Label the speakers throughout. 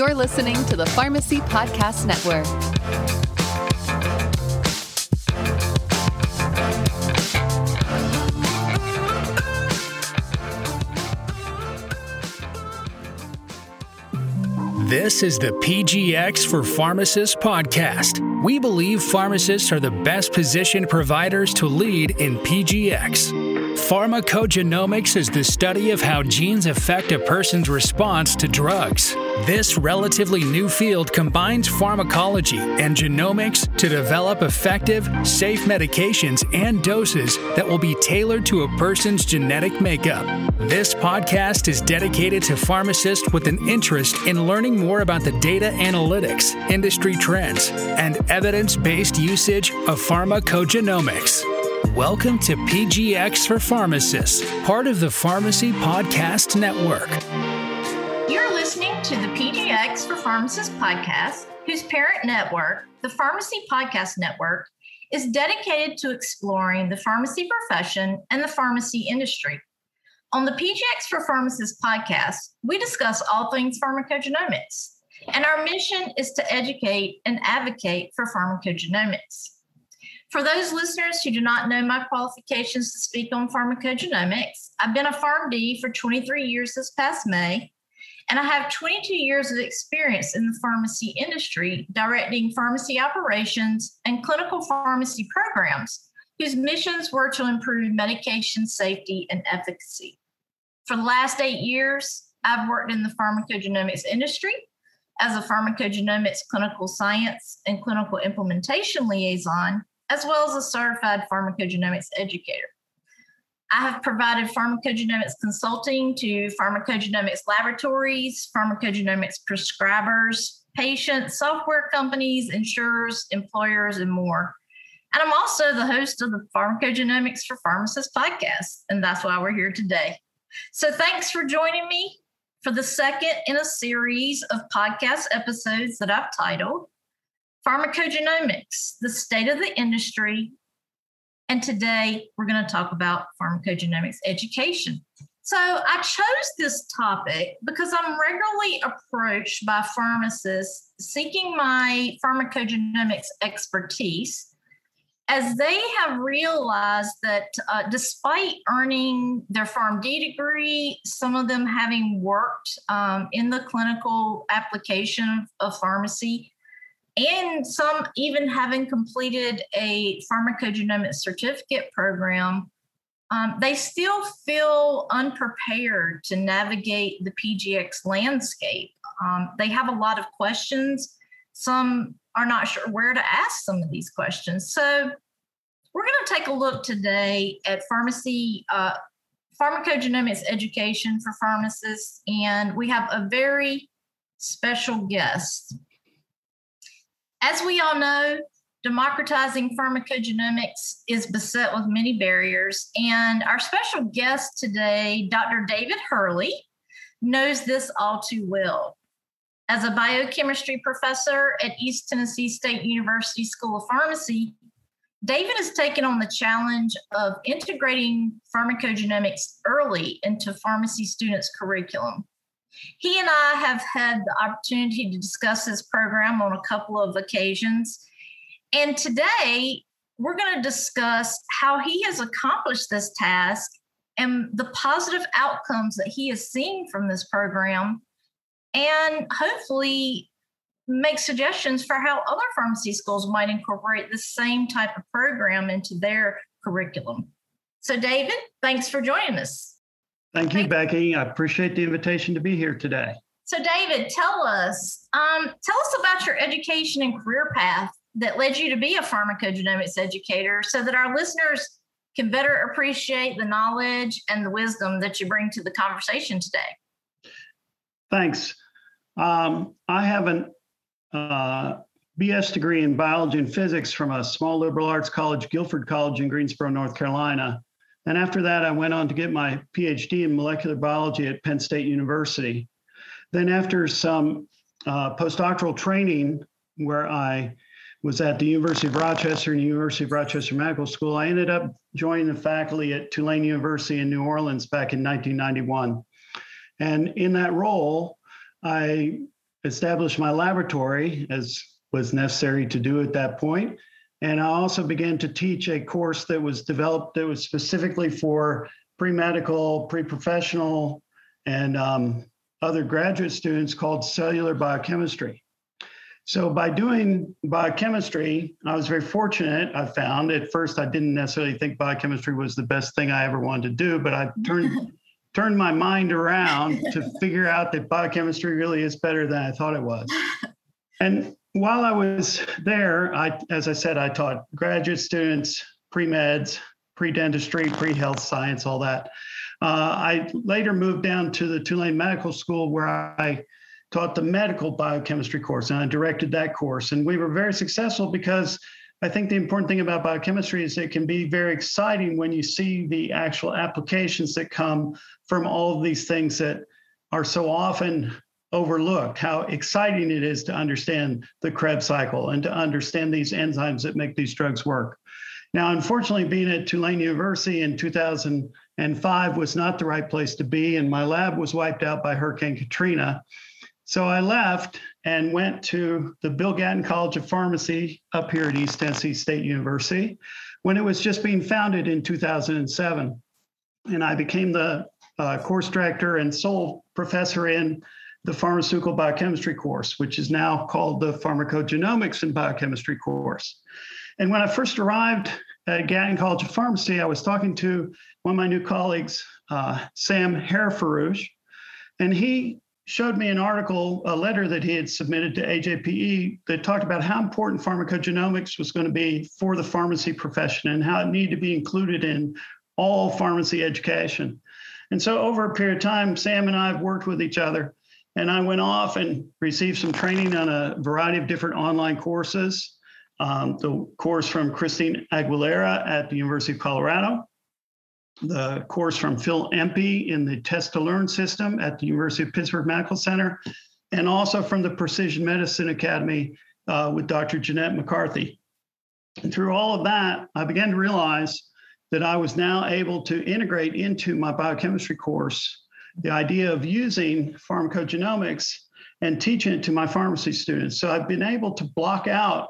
Speaker 1: You're listening to the Pharmacy Podcast Network.
Speaker 2: This is the PGX for Pharmacists podcast. We believe pharmacists are the best positioned providers to lead in PGX. Pharmacogenomics is the study of how genes affect a person's response to drugs. This relatively new field combines pharmacology and genomics to develop effective, safe medications and doses that will be tailored to a person's genetic makeup. This podcast is dedicated to pharmacists with an interest in learning more about the data analytics, industry trends, and evidence based usage of pharmacogenomics. Welcome to PGX for Pharmacists, part of the Pharmacy Podcast Network.
Speaker 3: You're listening to the PGX for Pharmacists podcast, whose parent network, the Pharmacy Podcast Network, is dedicated to exploring the pharmacy profession and the pharmacy industry. On the PGX for Pharmacists podcast, we discuss all things pharmacogenomics, and our mission is to educate and advocate for pharmacogenomics. For those listeners who do not know my qualifications to speak on pharmacogenomics, I've been a PharmD for 23 years this past May, and I have 22 years of experience in the pharmacy industry directing pharmacy operations and clinical pharmacy programs whose missions were to improve medication safety and efficacy. For the last eight years, I've worked in the pharmacogenomics industry as a pharmacogenomics clinical science and clinical implementation liaison as well as a certified pharmacogenomics educator. I have provided pharmacogenomics consulting to pharmacogenomics laboratories, pharmacogenomics prescribers, patients, software companies, insurers, employers, and more. And I'm also the host of the Pharmacogenomics for Pharmacists podcast, and that's why we're here today. So thanks for joining me for the second in a series of podcast episodes that I've titled pharmacogenomics, the state of the industry. And today we're going to talk about pharmacogenomics education. So I chose this topic because I'm regularly approached by pharmacists seeking my pharmacogenomics expertise as they have realized that uh, despite earning their PharmD degree, some of them having worked um, in the clinical application of pharmacy, and some even having completed a pharmacogenomics certificate program, um, they still feel unprepared to navigate the PGX landscape. Um, they have a lot of questions. Some are not sure where to ask some of these questions. So, we're going to take a look today at pharmacy, uh, pharmacogenomics education for pharmacists, and we have a very special guest. As we all know, democratizing pharmacogenomics is beset with many barriers, and our special guest today, Dr. David Hurley, knows this all too well. As a biochemistry professor at East Tennessee State University School of Pharmacy, David has taken on the challenge of integrating pharmacogenomics early into pharmacy students' curriculum. He and I have had the opportunity to discuss this program on a couple of occasions. And today, we're going to discuss how he has accomplished this task and the positive outcomes that he has seen from this program, and hopefully make suggestions for how other pharmacy schools might incorporate the same type of program into their curriculum. So, David, thanks for joining us.
Speaker 4: Thank you, Becky. I appreciate the invitation to be here today.
Speaker 3: So, David, tell us, um, tell us about your education and career path that led you to be a pharmacogenomics educator, so that our listeners can better appreciate the knowledge and the wisdom that you bring to the conversation today.
Speaker 4: Thanks. Um, I have an uh, BS degree in biology and physics from a small liberal arts college, Guilford College in Greensboro, North Carolina. And after that, I went on to get my PhD in molecular biology at Penn State University. Then, after some uh, postdoctoral training, where I was at the University of Rochester and University of Rochester Medical School, I ended up joining the faculty at Tulane University in New Orleans back in 1991. And in that role, I established my laboratory as was necessary to do at that point. And I also began to teach a course that was developed that was specifically for pre medical, pre professional, and um, other graduate students called cellular biochemistry. So, by doing biochemistry, I was very fortunate. I found at first I didn't necessarily think biochemistry was the best thing I ever wanted to do, but I turned turned my mind around to figure out that biochemistry really is better than I thought it was. And while I was there, I, as I said, I taught graduate students, pre meds, pre dentistry, pre health science, all that. Uh, I later moved down to the Tulane Medical School where I taught the medical biochemistry course and I directed that course. And we were very successful because I think the important thing about biochemistry is it can be very exciting when you see the actual applications that come from all of these things that are so often overlooked how exciting it is to understand the Krebs cycle and to understand these enzymes that make these drugs work. Now, unfortunately, being at Tulane University in 2005 was not the right place to be, and my lab was wiped out by Hurricane Katrina. So I left and went to the Bill Gatton College of Pharmacy up here at East Tennessee State University when it was just being founded in 2007. And I became the uh, course director and sole professor in the pharmaceutical biochemistry course, which is now called the pharmacogenomics and biochemistry course. And when I first arrived at Gatton College of Pharmacy, I was talking to one of my new colleagues, uh, Sam Harirforoosh, and he showed me an article, a letter that he had submitted to AJPE that talked about how important pharmacogenomics was going to be for the pharmacy profession and how it needed to be included in all pharmacy education. And so over a period of time, Sam and I have worked with each other and I went off and received some training on a variety of different online courses. Um, the course from Christina Aquilante at the University of Colorado, the course from Phil Empey in the Test to Learn system at the University of Pittsburgh Medical Center, and also from the Precision Medicine Academy uh, with Dr. Jeanette McCarthy. And through all of that, I began to realize that I was now able to integrate into my biochemistry course the idea of using pharmacogenomics and teaching it to my pharmacy students. So I've been able to block out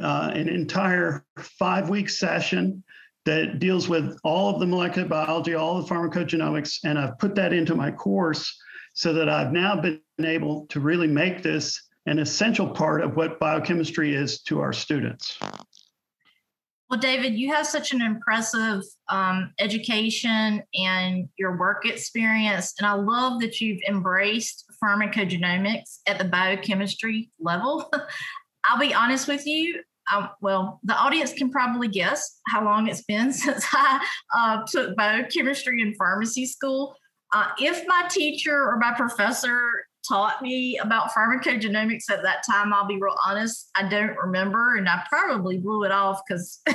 Speaker 4: uh, an entire five week session that deals with all of the molecular biology, all of the pharmacogenomics, and I've put that into my course so that I've now been able to really make this an essential part of what biochemistry is to our students.
Speaker 3: Well, David, you have such an impressive um, education and your work experience. And I love that you've embraced pharmacogenomics at the biochemistry level. I'll be honest with you. I, well, the audience can probably guess how long it's been since I uh, took biochemistry in pharmacy school. Uh, if my teacher or my professor taught me about pharmacogenomics at that time, I'll be real honest, I don't remember. And I probably blew it off because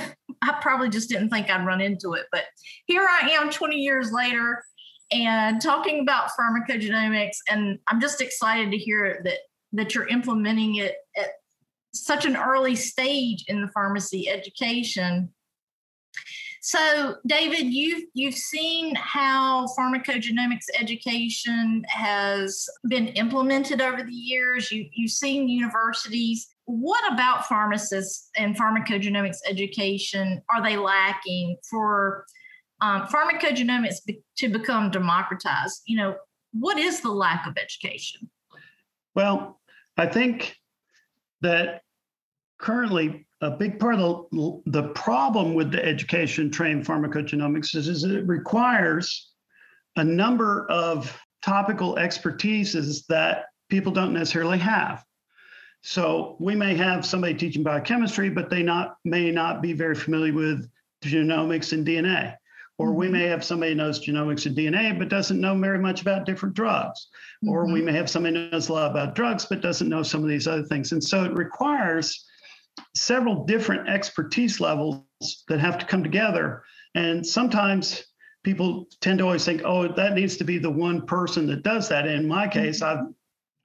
Speaker 3: I probably just didn't think I'd run into it. But here I am 20 years later and talking about pharmacogenomics. And I'm just excited to hear that that you're implementing it at such an early stage in the pharmacy education so, David, you've you've seen how pharmacogenomics education has been implemented over the years. You you've seen universities. What about pharmacists and pharmacogenomics education are they lacking for um, pharmacogenomics be, to become democratized? You know, what is the lack of education?
Speaker 4: Well, I think that currently a big part of the, the problem with the education trained pharmacogenomics is, is it requires a number of topical expertises that people don't necessarily have. So we may have somebody teaching biochemistry, but they not may not be very familiar with genomics and DNA. Or we mm-hmm. may have somebody who knows genomics and DNA, but doesn't know very much about different drugs. Mm-hmm. Or we mm-hmm. may have somebody who knows a lot about drugs, but doesn't know some of these other things. And so it requires several different expertise levels that have to come together. And sometimes people tend to always think, oh, that needs to be the one person that does that. And in my case, mm-hmm. I've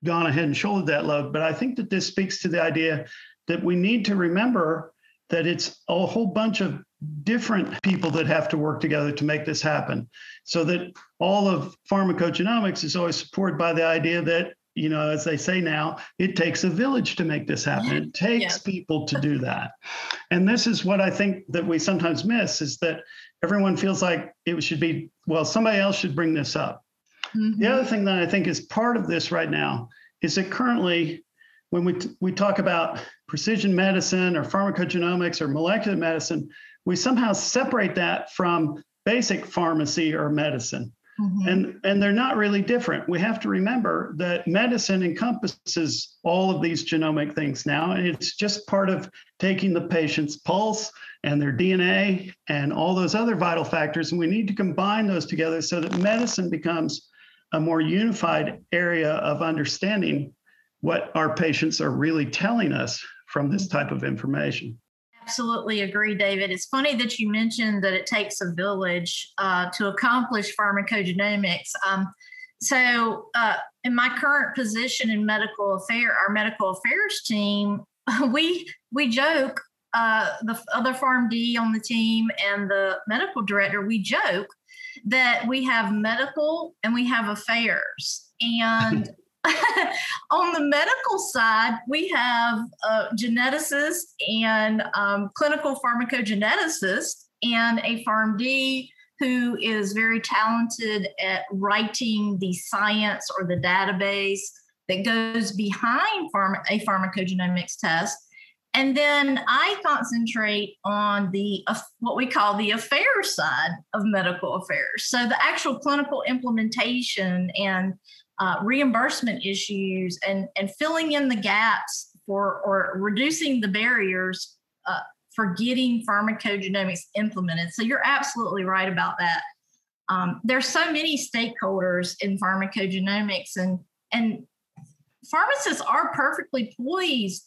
Speaker 4: gone ahead and shouldered that load. But I think that this speaks to the idea that we need to remember that it's a whole bunch of different people that have to work together to make this happen. So that all of pharmacogenomics is always supported by the idea that you know, as they say now, it takes a village to make this happen. It takes
Speaker 3: Yes.
Speaker 4: people to do that. And this is what I think that we sometimes miss is that everyone feels like it should be, well, somebody else should bring this up.
Speaker 3: Mhm.
Speaker 4: The other thing that I think is part of this right now is that currently, when we, we talk about precision medicine or pharmacogenomics or molecular medicine, we somehow separate that from basic pharmacy or medicine.
Speaker 3: Mhm.
Speaker 4: And, and they're not really different. We have to remember that medicine encompasses all of these genomic things now. And it's just part of taking the patient's pulse and their DNA and all those other vital factors. And we need to combine those together so that medicine becomes a more unified area of understanding what our patients are really telling us from this type of information.
Speaker 3: Absolutely agree, David. It's funny that you mentioned that it takes a village uh, to accomplish pharmacogenomics. Um, so, uh, in my current position in medical affair, our medical affairs team, we we joke. Uh, the other PharmD on the team and the medical director, we joke that we have medical and we have affairs, and on the medical side, we have a geneticist and um, clinical pharmacogeneticist and a PharmD who is very talented at writing the science or the database that goes behind pharma, a pharmacogenomics test. And then I concentrate on the what we call the affairs side of medical affairs. So the actual clinical implementation and uh, reimbursement issues and, and filling in the gaps for or reducing the barriers uh, for getting pharmacogenomics implemented. So you're absolutely right about that. Um, there's so many stakeholders in pharmacogenomics, and and pharmacists are perfectly poised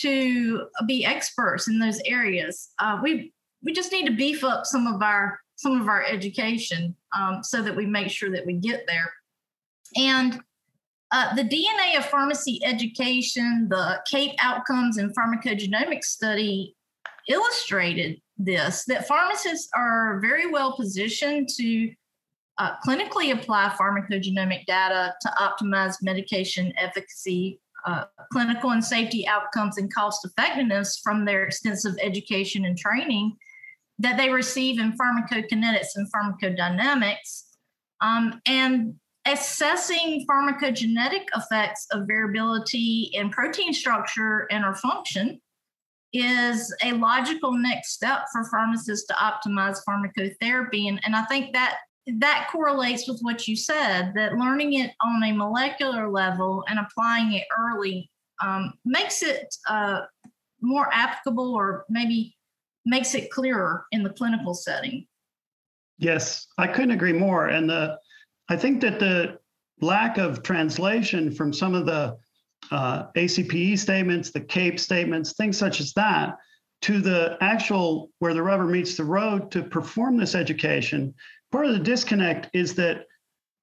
Speaker 3: to be experts in those areas. Uh, we we just need to beef up some of our some of our education um, so that we make sure that we get there. And uh, the DNA of pharmacy education, the CAPE outcomes and pharmacogenomics study illustrated this that pharmacists are very well positioned to uh, clinically apply pharmacogenomic data to optimize medication efficacy, uh, clinical and safety outcomes, and cost effectiveness from their extensive education and training that they receive in pharmacokinetics and pharmacodynamics. Um, and assessing pharmacogenetic effects of variability in protein structure and or function is a logical next step for pharmacists to optimize pharmacotherapy and, and i think that that correlates with what you said that learning it on a molecular level and applying it early um, makes it uh, more applicable or maybe makes it clearer in the clinical setting
Speaker 4: Yes, I couldn't agree more. And the, I think that the lack of translation from some of the uh, ACPE statements, the CAPE statements, things such as that, to the actual where the rubber meets the road to perform this education, part of the disconnect is that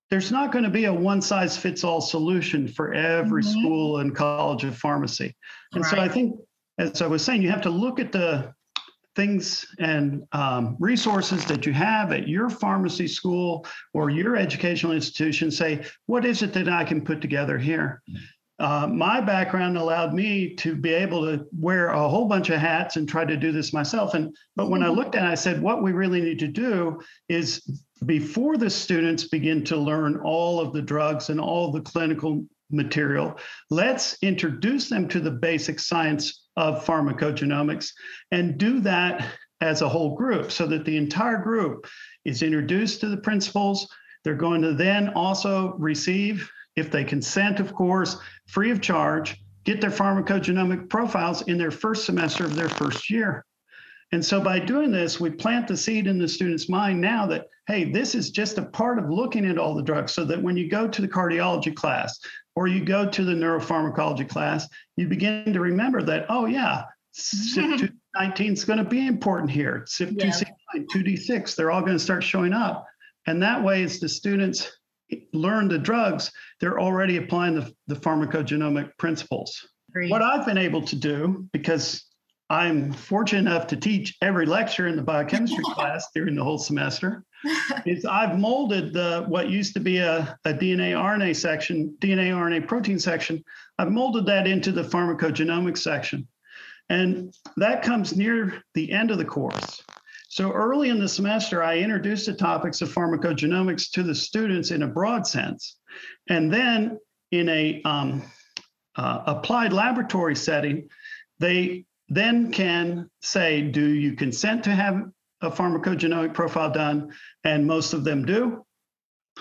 Speaker 4: there's not going to be a one size fits all solution for every
Speaker 3: Mhm.
Speaker 4: school and college of pharmacy. And so I think, as I was saying, you have to look at the things and um, resources that you have at your pharmacy school or your educational institution. Say, what is it that I can put together here? Uh, my background allowed me to be able to wear a whole bunch of hats and try to do this myself. And but when I looked at it, I said, what we really need to do is before the students begin to learn all of the drugs and all the clinical material, let's introduce them to the basic science of pharmacogenomics and do that as a whole group so that the entire group is introduced to the principles. They're going to then also receive, if they consent, of course, free of charge, get their pharmacogenomic profiles in their first semester of their first year. And so by doing this, we plant the seed in the student's mind now that, hey, this is just a part of looking at all the drugs so that when you go to the cardiology class or you go to the neuropharmacology class, you begin to remember that, oh, yeah, CYP2C19 mm-hmm. is going to be important here. CYP2C9, 2D6, they're all going to start showing up. And that way, as the students learn the drugs, they're already applying the, the pharmacogenomic principles.
Speaker 3: Agreed.
Speaker 4: What I've been able to do, because I'm fortunate enough to teach every lecture in the biochemistry class during the whole semester. Is I've molded the what used to be a, a DNA RNA section, DNA RNA protein section. I've molded that into the pharmacogenomics section. And that comes near the end of the course. So early in the semester, I introduced the topics of pharmacogenomics to the students in a broad sense. And then in a um, uh, applied laboratory setting, they then can say, do you consent to have a pharmacogenomic profile done? And most of them do.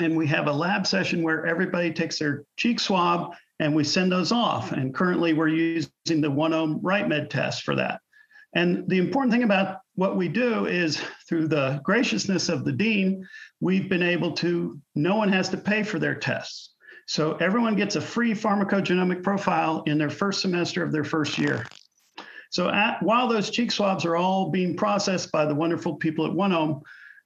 Speaker 4: And we have a lab session where everybody takes their cheek swab and we send those off. And currently we're using the OneOme RightMed test for that. And the important thing about what we do is through the graciousness of the dean, we've been able to, no one has to pay for their tests. So everyone gets a free pharmacogenomic profile in their first semester of their first year. So at, while those cheek swabs are all being processed by the wonderful people at OneOme,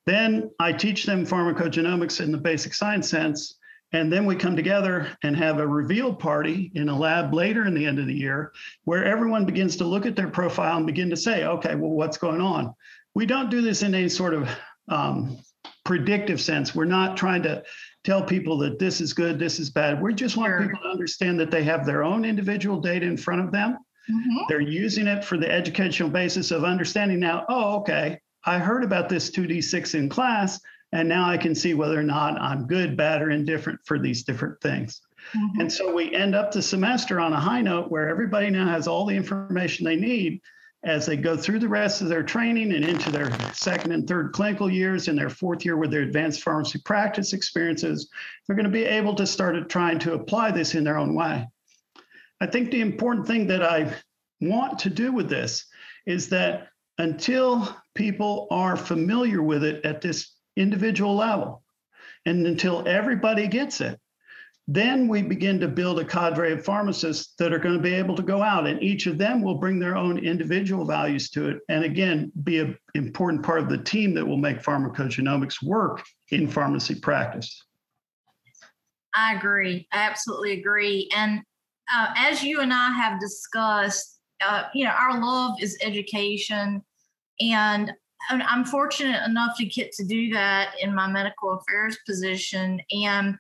Speaker 4: then I teach them pharmacogenomics in the basic science sense. And then we come together and have a reveal party in a lab later in the end of the year where everyone begins to look at their profile and begin to say, okay, well, what's going on? We don't do this in any sort of um, predictive sense. We're not trying to tell people that this is good, this is bad. We just want sure. people to understand that they have their own individual data in front of them Mm-hmm. They're using it for the educational basis of understanding now, oh, okay, I heard about this 2D6 in class, and now I can see whether or not I'm good, bad, or indifferent for these different things. Mm-hmm. And so we end up the semester on a high note where everybody now has all the information they need as they go through the rest of their training and into their second and third clinical years and their fourth year with their advanced pharmacy practice experiences. They're going to be able to start trying to apply this in their own way. I think the important thing that I want to do with this is that until people are familiar with it at this individual level, and until everybody gets it, then we begin to build a cadre of pharmacists that are going to be able to go out, and each of them will bring their own individual values to it. And again, be an important part of the team that will make pharmacogenomics work in pharmacy practice.
Speaker 3: I agree. I absolutely agree. And uh, as you and I have discussed, uh, you know, our love is education. And I'm fortunate enough to get to do that in my medical affairs position. And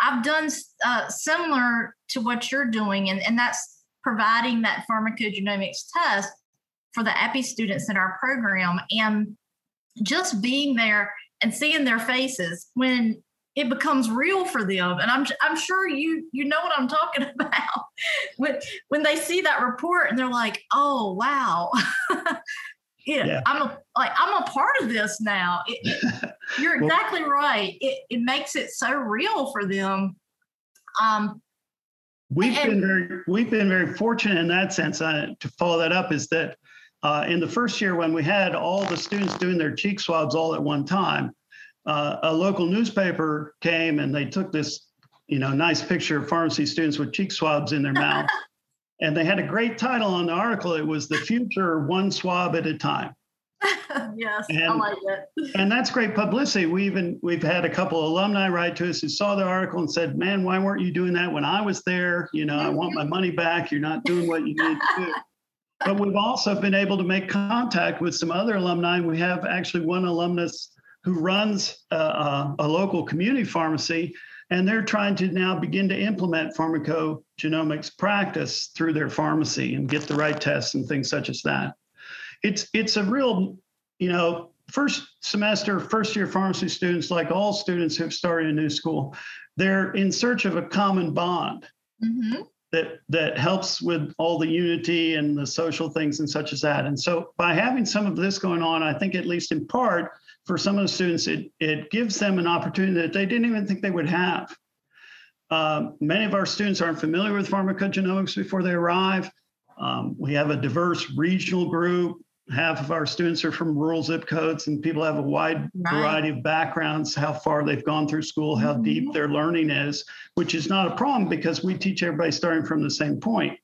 Speaker 3: I've done uh, similar to what you're doing, and, and that's providing that pharmacogenomics test for the EPI students in our program. And just being there and seeing their faces when it becomes real for them. And i'm i'm sure you you know what i'm talking about. When when they see that report and they're like oh wow. Yeah, yeah, i'm a like i'm a part of this now. It, it, you're exactly well, right. It, it makes it so real for them. Um
Speaker 4: we've and, been very we've been very fortunate in that sense uh, to follow that up is that uh, in the first year when we had all the students doing their cheek swabs all at one time uh, a local newspaper came and they took this, you know, nice picture of pharmacy students with cheek swabs in their mouth. and they had a great title on the article. It was The Future One Swab at a Time.
Speaker 3: yes, and, I like it.
Speaker 4: and that's great publicity. We even we've had a couple of alumni write to us who saw the article and said, "Man, why weren't you doing that when I was there? You know, I want my money back. You're not doing what you need to do." but we've also been able to make contact with some other alumni. We have actually one alumnus who runs a, a, a local community pharmacy, and they're trying to now begin to implement pharmacogenomics practice through their pharmacy and get the right tests and things such as that. It's it's a real, you know, first semester, first year pharmacy students, like all students who've started a new school, they're in search of a common bond. Mm-hmm. That, that helps with all the unity and the social things and such as that. And so by having some of this going on, I think at least in part, for some of the students, it, it gives them an opportunity that they didn't even think they would have. Uh, many of our students aren't familiar with pharmacogenomics before they arrive. Um, we have a diverse regional group. Half of our students are from rural zip codes, and people have a wide right. variety of backgrounds, how far they've gone through school, how mm-hmm. deep their learning is, which is not a problem because we teach everybody starting from the same point.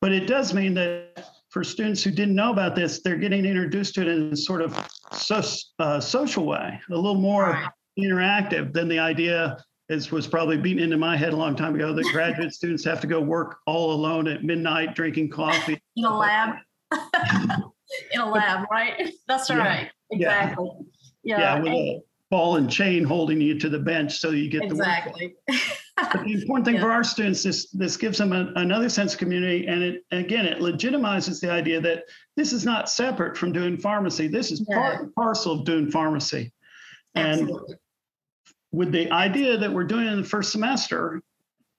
Speaker 4: But it does mean that for students who didn't know about this, they're getting introduced to it in a sort of so, uh, social way, a little more right. interactive than the idea as was probably beaten into my head a long time ago that graduate students have to go work all alone at midnight drinking coffee
Speaker 3: in a lab. in a lab, right? That's
Speaker 4: Yeah.
Speaker 3: right.
Speaker 4: Yeah.
Speaker 3: Exactly. Yeah.
Speaker 4: Yeah, with
Speaker 3: and-
Speaker 4: a ball and chain holding you to the bench so you get the work.
Speaker 3: exactly.
Speaker 4: But the important thing
Speaker 3: Yeah.
Speaker 4: for our students is this gives them a, another sense of community, and it again it legitimizes the idea that this is not separate from doing pharmacy. This is part and parcel of doing pharmacy. And
Speaker 3: Absolutely.
Speaker 4: with the idea that we're doing it in the first semester,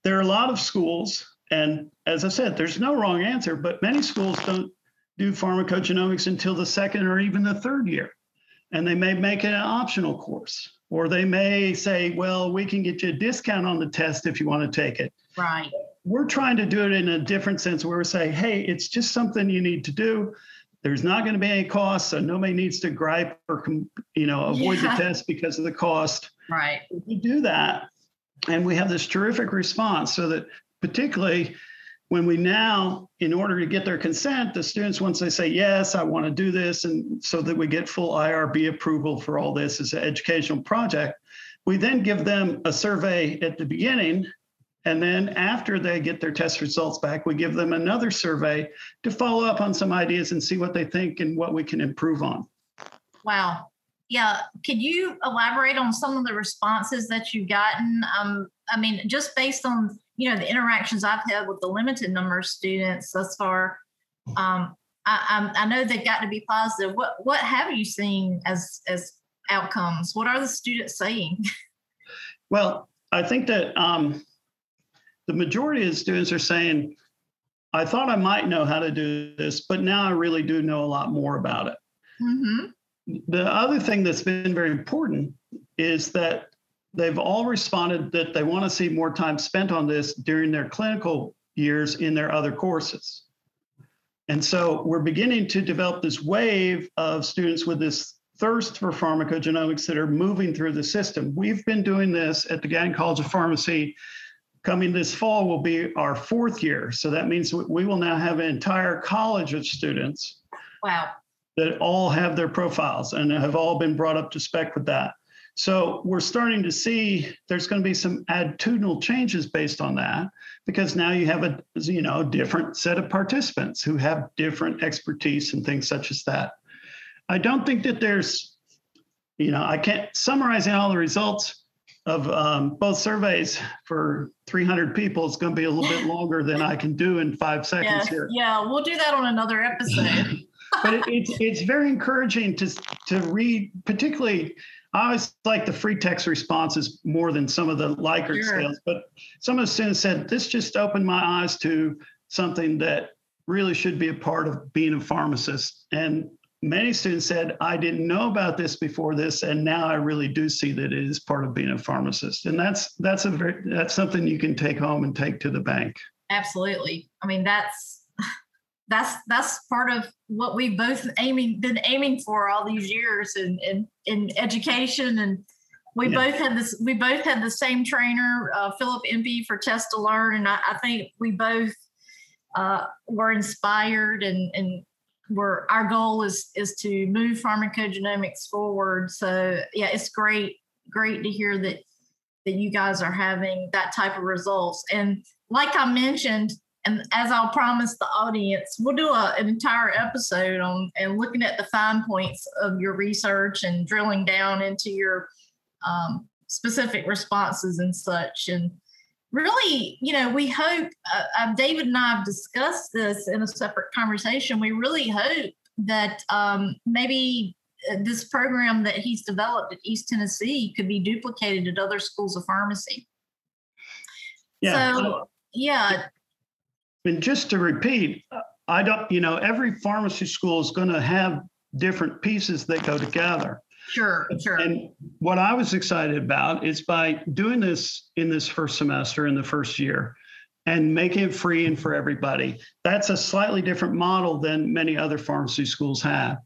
Speaker 4: there are a lot of schools, and as I said, there's no wrong answer, but many schools don't do pharmacogenomics until the second or even the third year. And they may make it an optional course, or they may say, well, we can get you a discount on the test if you want to take it.
Speaker 3: Right.
Speaker 4: We're trying to do it in a different sense where we say, hey, it's just something you need to do. There's not going to be any cost, so nobody needs to gripe or, you know, avoid
Speaker 3: Yeah.
Speaker 4: the test because of the cost
Speaker 3: Right.
Speaker 4: we do that and we have this terrific response so that particularly when we now in order to get their consent the students once they say yes i want to do this and so that we get full irb approval for all this as an educational project we then give them a survey at the beginning and then after they get their test results back we give them another survey to follow up on some ideas and see what they think and what we can improve on
Speaker 3: Wow. Yeah. Could you elaborate on some of the responses that you've gotten? Um, I mean, just based on you know the interactions I've had with the limited number of students thus far, um, I, I, I know they've got to be positive. What what have you seen as as outcomes? What are the students saying?
Speaker 4: Well, I think that um, the majority of students are saying, I thought I might know how to do this, but now I really do know a lot more about it.
Speaker 3: Mm-hmm.
Speaker 4: The other thing that's been very important is that they've all responded that they want to see more time spent on this during their clinical years in their other courses. And so we're beginning to develop this wave of students with this thirst for pharmacogenomics that are moving through the system. We've been doing this at the Gatton College of Pharmacy. Coming this fall will be our fourth year. So that means we- we will now have an entire college of students
Speaker 3: Wow.
Speaker 4: that all have their profiles and have all been brought up to spec with that. So we're starting to see there's going to be some attitudinal changes based on that because now you have a you know different set of participants who have different expertise and things such as that. I don't think that there's you know I can't summarizing all the results of um, both surveys for 300 people is going to be a little bit longer than I can do in five seconds
Speaker 3: Yes.
Speaker 4: here
Speaker 3: Yeah. We'll do that on another episode.
Speaker 4: but it, it's it's very encouraging to to read, particularly. I always like the free text responses more than some of the Likert
Speaker 3: Sure.
Speaker 4: scales. But some of the students said this just opened my eyes to something that really should be a part of being a pharmacist. And many students said, I didn't know about this before this, and now I really do see that it is part of being a pharmacist. And that's that's a very that's something you can take home and take to the bank.
Speaker 3: Absolutely. I mean, that's that's that's part of what we've both aiming been aiming for all these years in in, in education. And we
Speaker 4: Yeah.
Speaker 3: both had this we both had the same trainer uh, philip Empey for test to learn. And i, I think we both uh, were inspired and and we're our goal is is to move pharmacogenomics forward. So yeah it's great great to hear that that you guys are having that type of results. And like i mentioned and as I'll promise the audience, we'll do a, an entire episode on and looking at the fine points of your research and drilling down into your um, specific responses and such. And really, you know, we hope uh, uh, David and I have discussed this in a separate conversation. We really hope that um, maybe uh, this program that he's developed at East Tennessee could be duplicated at other schools of pharmacy.
Speaker 4: Yeah.
Speaker 3: So, yeah,
Speaker 4: And just to repeat, I don't, you know, every pharmacy school is going to have different pieces that go together.
Speaker 3: sure, sure.
Speaker 4: And what I was excited about is by doing this in this first semester, in the first year, and making it free and for everybody. That's a slightly different model than many other pharmacy schools have.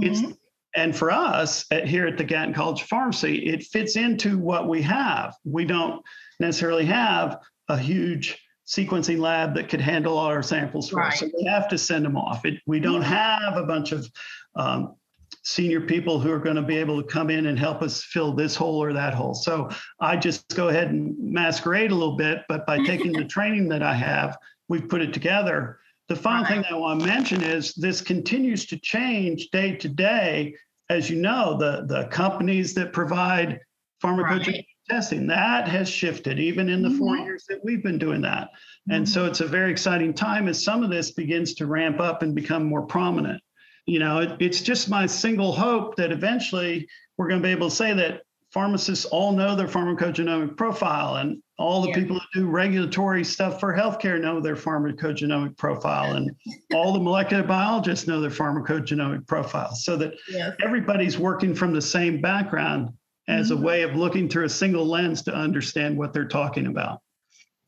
Speaker 4: It's
Speaker 3: Mhm.
Speaker 4: and for us at, here at the Gatton College of Pharmacy, it fits into what we have. We don't necessarily have a huge sequencing lab that could handle all our samples for us. So we have to send them off. It, we don't have a bunch of um, senior people who are going to be able to come in and help us fill this hole or that hole. So I just go ahead and masquerade a little bit, but by taking the training that I have, we've put it together The final thing that I want to mention is this continues to change day to day. As you know, the, the companies that provide pharmacogenomic right. Testing, that has shifted even in the mm-hmm. four years that we've been doing that. And mm-hmm. so it's a very exciting time as some of this begins to ramp up and become more prominent. You know, it, it's just my single hope that eventually we're going to be able to say that pharmacists all know their pharmacogenomic profile and all the yeah. people that do regulatory stuff for healthcare know their pharmacogenomic profile and all the molecular biologists know their pharmacogenomic profile so that yeah. everybody's working from the same background as mm-hmm. a way of looking through a single lens to understand what they're talking about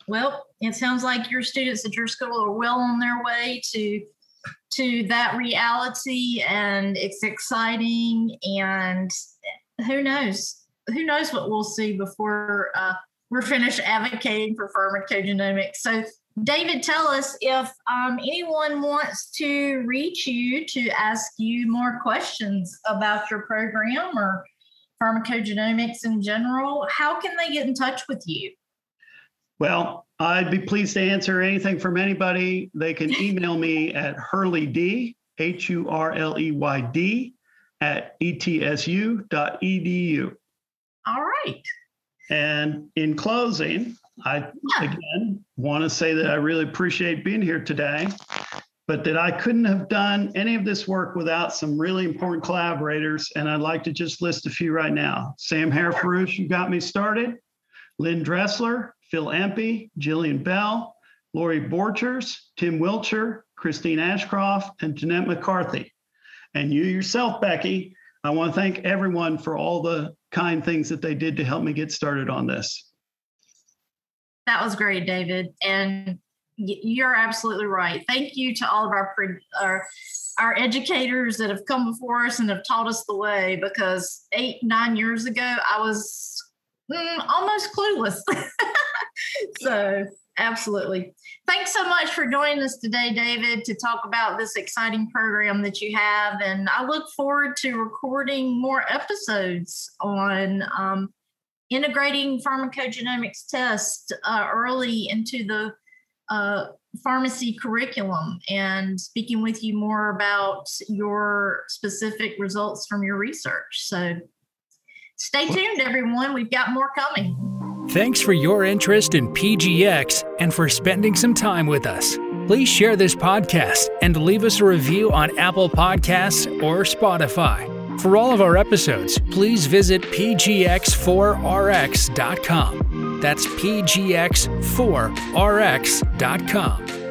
Speaker 3: well it sounds like your students at your school are well on their way to to that reality and it's exciting and who knows who knows what we'll see before uh, we're finished advocating for pharmacogenomics. So, David, tell us if um, anyone wants to reach you to ask you more questions about your program or pharmacogenomics in general, how can they get in touch with you?
Speaker 4: Well, I'd be pleased to answer anything from anybody. They can email me at Hurley D, H U R L E Y D, at etsu.edu.
Speaker 3: All right.
Speaker 4: And in closing, I yeah. again want to say that I really appreciate being here today, but that I couldn't have done any of this work without some really important collaborators. And I'd like to just list a few right now. Sam Harirforoosh, who got me started, Lynn Dressler, Phil Empey, Jillian Bell, Lori Borchers, Tim Wilcher, Christine Ashcroft, and Jeanette McCarthy. And you yourself, Becky, I want to thank everyone for all the kind things that they did to help me get started on this.
Speaker 3: That was great, David. And you're absolutely right. Thank you to all of our, our our educators that have come before us and have taught us the way because eight nine years ago i was mm, almost clueless so absolutely thanks so much for joining us today, David, to talk about this exciting program that you have. And I look forward to recording more episodes on um, integrating pharmacogenomics tests uh, early into the uh, pharmacy curriculum and speaking with you more about your specific results from your research. So stay tuned, everyone. We've got more coming.
Speaker 2: Thanks for your interest in PGX and for spending some time with us. Please share this podcast and leave us a review on Apple Podcasts or Spotify. For all of our episodes, please visit pgx4rx.com. That's pgx4rx.com.